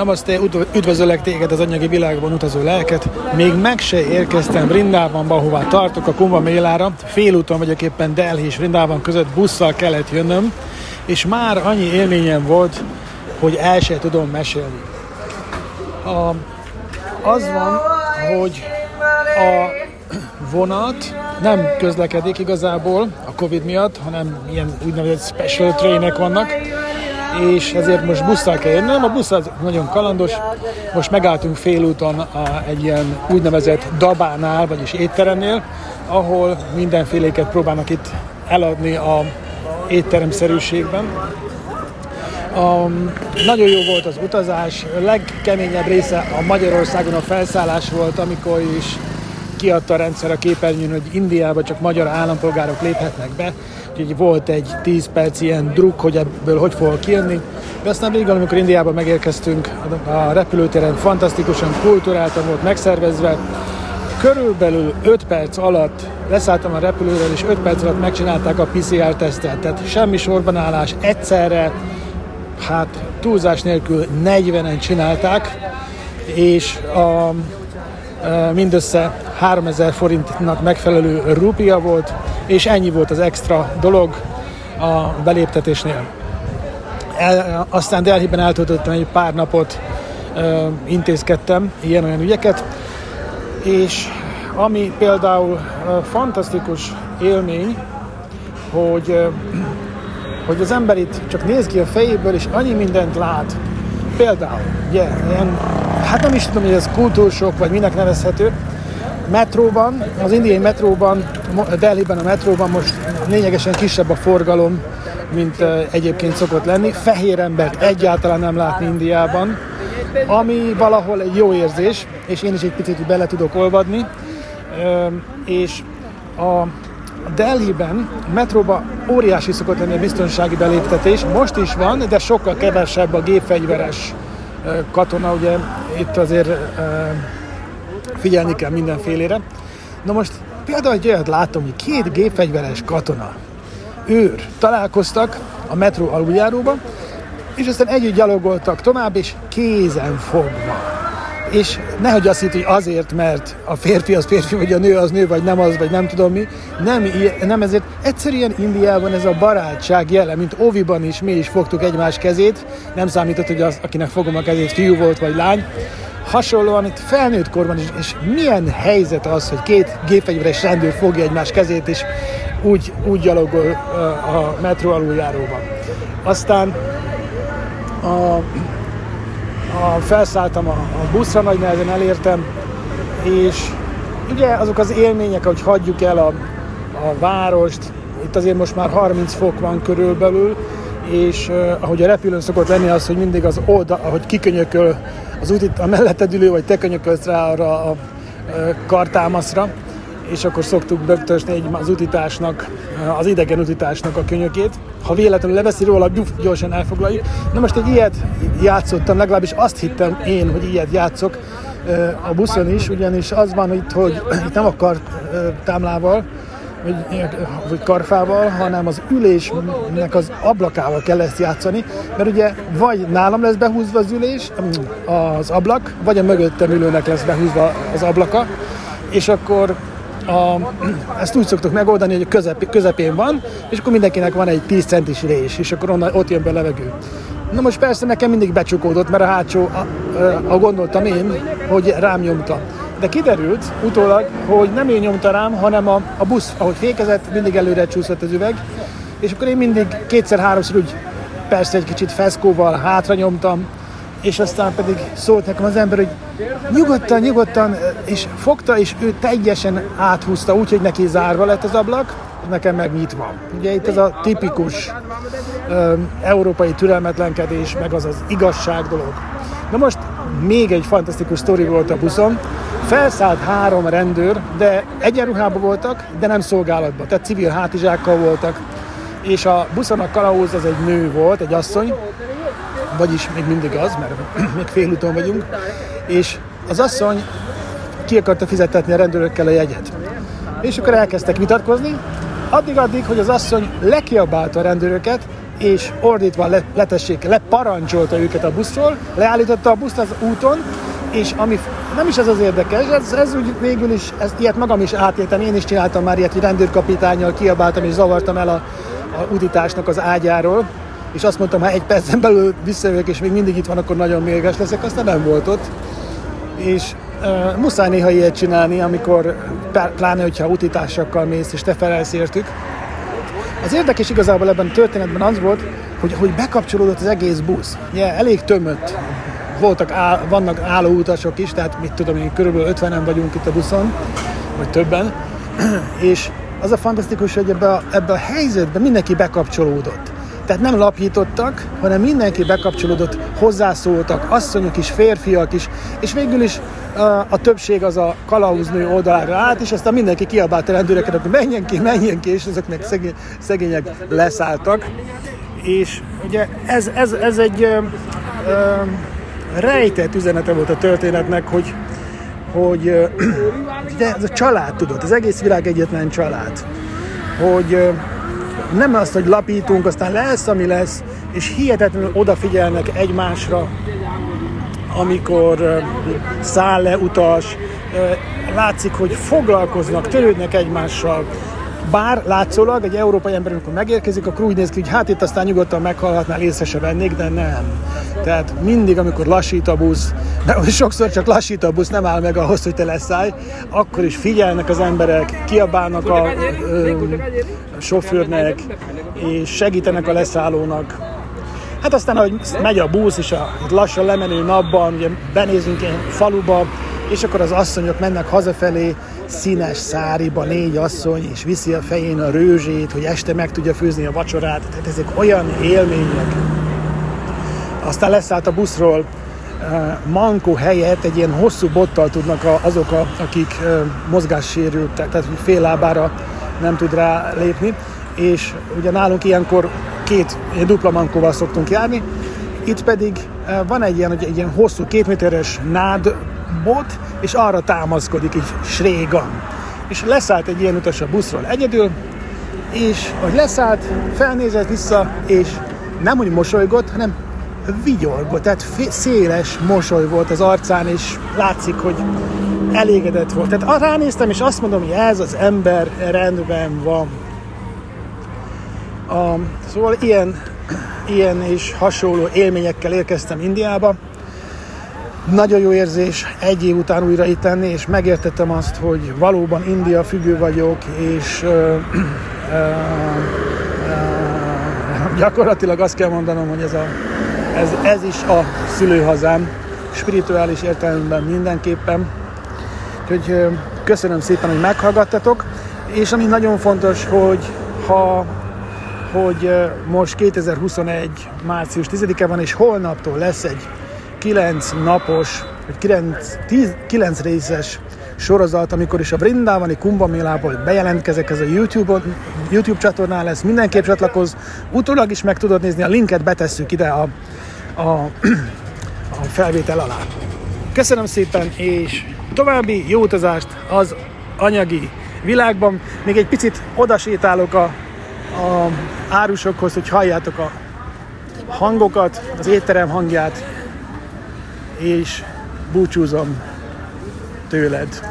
Namaste, üdvözöllek téged az anyagi világban utazó lelket. Még meg se érkeztem Rindában, ahová tartok a Kumbha Mélára. Félúton vagyok éppen Delhi és Rindában között, busszal kellett jönnöm, és már annyi élményem volt, hogy el se tudom mesélni. A, az van, hogy a vonat nem közlekedik igazából a Covid miatt, hanem ilyen úgynevezett special trainek vannak, és ezért most busszal kell jönnöm. A busz az nagyon kalandos. Most megálltunk félúton egy ilyen úgynevezett dabánál, vagyis étteremnél, ahol mindenféléket próbálnak itt eladni a étteremszerűségben. Um, nagyon jó volt az utazás, a legkeményebb része a Magyarországon a felszállás volt, amikor is kiadta a rendszer a képernyőn, hogy Indiába csak magyar állampolgárok léphetnek be, úgyhogy volt egy 10 perc ilyen druk, hogy ebből hogy fog kijönni. De aztán végül, amikor Indiába megérkeztünk, a repülőtéren fantasztikusan kulturáltan volt megszervezve, körülbelül 5 perc alatt leszálltam a repülőről, és 5 perc alatt megcsinálták a PCR-tesztet. Tehát semmi sorbanállás, egyszerre, hát túlzás nélkül 40-en csinálták, és a, mindössze 3000 forintnak megfelelő rupia volt, és ennyi volt az extra dolog a beléptetésnél. El, aztán Delhiben eltöltöttem egy pár napot, ö, intézkedtem ilyen-olyan ügyeket, és ami például ö, fantasztikus élmény, hogy, ö, hogy az ember itt csak néz ki a fejéből, és annyi mindent lát. Például, ugye, ilyen, hát nem is tudom, hogy ez kultúrsok, vagy minek nevezhető, metróban, az indiai metróban, Delhiben a metróban most lényegesen kisebb a forgalom, mint egyébként szokott lenni. Fehér embert egyáltalán nem látni Indiában, ami valahol egy jó érzés, és én is egy picit bele tudok olvadni. És a Delhiben, a metróban óriási szokott lenni a biztonsági beléptetés, most is van, de sokkal kevesebb a gépfegyveres katona, ugye itt azért figyelni kell mindenfélére. Na most például egy olyat látom, hogy két gépfegyveres katona, őr találkoztak a metró aluljáróba, és aztán együtt gyalogoltak tovább, és kézen fogva. És nehogy azt hitt, hogy azért, mert a férfi az férfi, vagy a nő az nő, vagy nem az, vagy nem tudom mi. Nem, nem ezért. Egyszerűen Indiában ez a barátság jele, mint Oviban is, mi is fogtuk egymás kezét. Nem számított, hogy az, akinek fogom a kezét, fiú volt, vagy lány hasonlóan itt felnőtt korban is, és milyen helyzet az, hogy két gépfegyveres rendőr fogja egymás kezét, és úgy, úgy gyalogol a metró aluljáróban. Aztán a, a, felszálltam a, a buszra, nagy nehezen elértem, és ugye azok az élmények, hogy hagyjuk el a, a várost, itt azért most már 30 fok van körülbelül, és uh, ahogy a repülőn szokott lenni az, hogy mindig az oda, ahogy kikönyököl az útit, a melletted ülő, vagy te könyökölsz rá arra a kartámaszra, és akkor szoktuk bögtösni az utitásnak, az idegen utitásnak a könyökét. Ha véletlenül leveszi róla, gyorsan elfoglaljuk. Na most egy ilyet játszottam, legalábbis azt hittem én, hogy ilyet játszok a buszon is, ugyanis az van itt, hogy itt nem a kartámlával, vagy, vagy karfával, hanem az ülésnek az ablakával kell ezt játszani, mert ugye vagy nálam lesz behúzva az ülés, az ablak, vagy a mögöttem ülőnek lesz behúzva az ablaka, és akkor a, ezt úgy szoktuk megoldani, hogy közep, közepén van, és akkor mindenkinek van egy 10 centis rés, és akkor onnan, ott jön be a levegő. Na most persze nekem mindig becsukódott, mert a hátsó, a, a, a gondoltam én, hogy rám nyomta. De kiderült utólag, hogy nem én nyomta rám, hanem a, a busz, ahogy fékezett, mindig előre csúszott az üveg, és akkor én mindig kétszer-háromszor úgy persze egy kicsit feszkóval hátra nyomtam, és aztán pedig szólt nekem az ember, hogy nyugodtan, nyugodtan, és fogta, és ő teljesen áthúzta úgy, hogy neki zárva lett az ablak, nekem meg nyitva. Ugye itt ez a tipikus ö, európai türelmetlenkedés, meg az az igazság dolog. Na most még egy fantasztikus sztori volt a buszon. Felszállt három rendőr, de egyenruhában voltak, de nem szolgálatban, tehát civil hátizsákkal voltak. És a buszon a kalauz az egy nő volt, egy asszony, vagyis még mindig az, mert még félúton vagyunk, és az asszony ki akarta fizetetni a rendőrökkel a jegyet. És akkor elkezdtek vitatkozni, addig-addig, hogy az asszony lekiabálta a rendőröket, és ordítva le, letessék, leparancsolta őket a buszról, leállította a buszt az úton, és ami nem is ez az érdekes, ez, ez úgy végül is, ez, ilyet magam is átéltem, én is csináltam már ilyet, hogy rendőrkapitányjal kiabáltam és zavartam el a, a uditásnak az ágyáról, és azt mondtam, ha egy percen belül visszajövök, és még mindig itt van, akkor nagyon mérges leszek, aztán nem volt ott. És uh, muszáj néha ilyet csinálni, amikor pláne, hogyha utitásokkal mész, és te felelsz értük. Az érdekes igazából ebben a történetben az volt, hogy, hogy bekapcsolódott az egész busz. Yeah, elég tömött. Voltak, áll, vannak álló utasok is, tehát mit tudom én, körülbelül 50-en vagyunk itt a buszon, vagy többen. és az a fantasztikus, hogy ebbe a, ebbe a helyzetben mindenki bekapcsolódott. Tehát nem lapítottak, hanem mindenki bekapcsolódott, hozzászóltak, asszonyok is, férfiak is, és végül is a, a többség az a kalauznő oldalára állt, és aztán mindenki kiabált a rendőreket, hogy menjen ki, menjen ki, és ezeknek szegény, szegények leszálltak. És ugye ez, ez, ez egy ö, ö, rejtett üzenete volt a történetnek, hogy, hogy de ez a család, tudod, az egész világ egyetlen család. Hogy nem azt, hogy lapítunk, aztán lesz, ami lesz, és hihetetlenül odafigyelnek egymásra, amikor száll le utas, látszik, hogy foglalkoznak, törődnek egymással, bár látszólag egy európai ember, amikor megérkezik, akkor úgy néz ki, hogy hát itt aztán nyugodtan meghallhatnál, észre se vennék, de nem. Tehát mindig, amikor lassít a busz, mert sokszor csak lassít a busz, nem áll meg ahhoz, hogy te leszállj, akkor is figyelnek az emberek, kiabálnak a ö, sofőrnek, és segítenek a leszállónak. Hát aztán, ahogy megy a busz, és a lassan lemenő napban, ugye benézünk egy faluba, és akkor az asszonyok mennek hazafelé, színes száriba négy asszony, és viszi a fején a rőzsét, hogy este meg tudja főzni a vacsorát. Tehát ezek olyan élmények. Aztán leszállt a buszról, mankó helyett egy ilyen hosszú bottal tudnak azok, akik mozgássérültek, tehát fél lábára nem tud rá lépni, és ugye nálunk ilyenkor két ilyen dupla mankóval szoktunk járni, itt pedig van egy ilyen, egy ilyen hosszú kétméteres nád bot, és arra támaszkodik egy srégan. És leszállt egy ilyen utas a buszról egyedül, és hogy leszállt, felnézett vissza, és nem úgy mosolygott, hanem vigyorgott, tehát széles mosoly volt az arcán, és látszik, hogy elégedett volt. Tehát ránéztem, és azt mondom, hogy ez az ember rendben van. Um, szóval ilyen, ilyen és hasonló élményekkel érkeztem Indiába. Nagyon jó érzés egy év után újra itt lenni, és megértettem azt, hogy valóban India függő vagyok, és uh, uh, uh, gyakorlatilag azt kell mondanom, hogy ez, a, ez, ez is a szülőhazám, spirituális értelemben mindenképpen. Úgyhogy köszönöm szépen, hogy meghallgattatok, és ami nagyon fontos, hogy ha hogy most 2021. március 10-e van, és holnaptól lesz egy 9 napos, vagy 9, 10, 9 részes sorozat, amikor is a Brindávani Kumbhamélából bejelentkezek, ez a YouTube, YouTube csatornán lesz, mindenképp csatlakoz, utólag is meg tudod nézni, a linket betesszük ide a, a, a felvétel alá. Köszönöm szépen, és további jó utazást az anyagi világban. Még egy picit odasétálok a, a árusokhoz, hogy halljátok a hangokat, az étterem hangját, és búcsúzom tőled.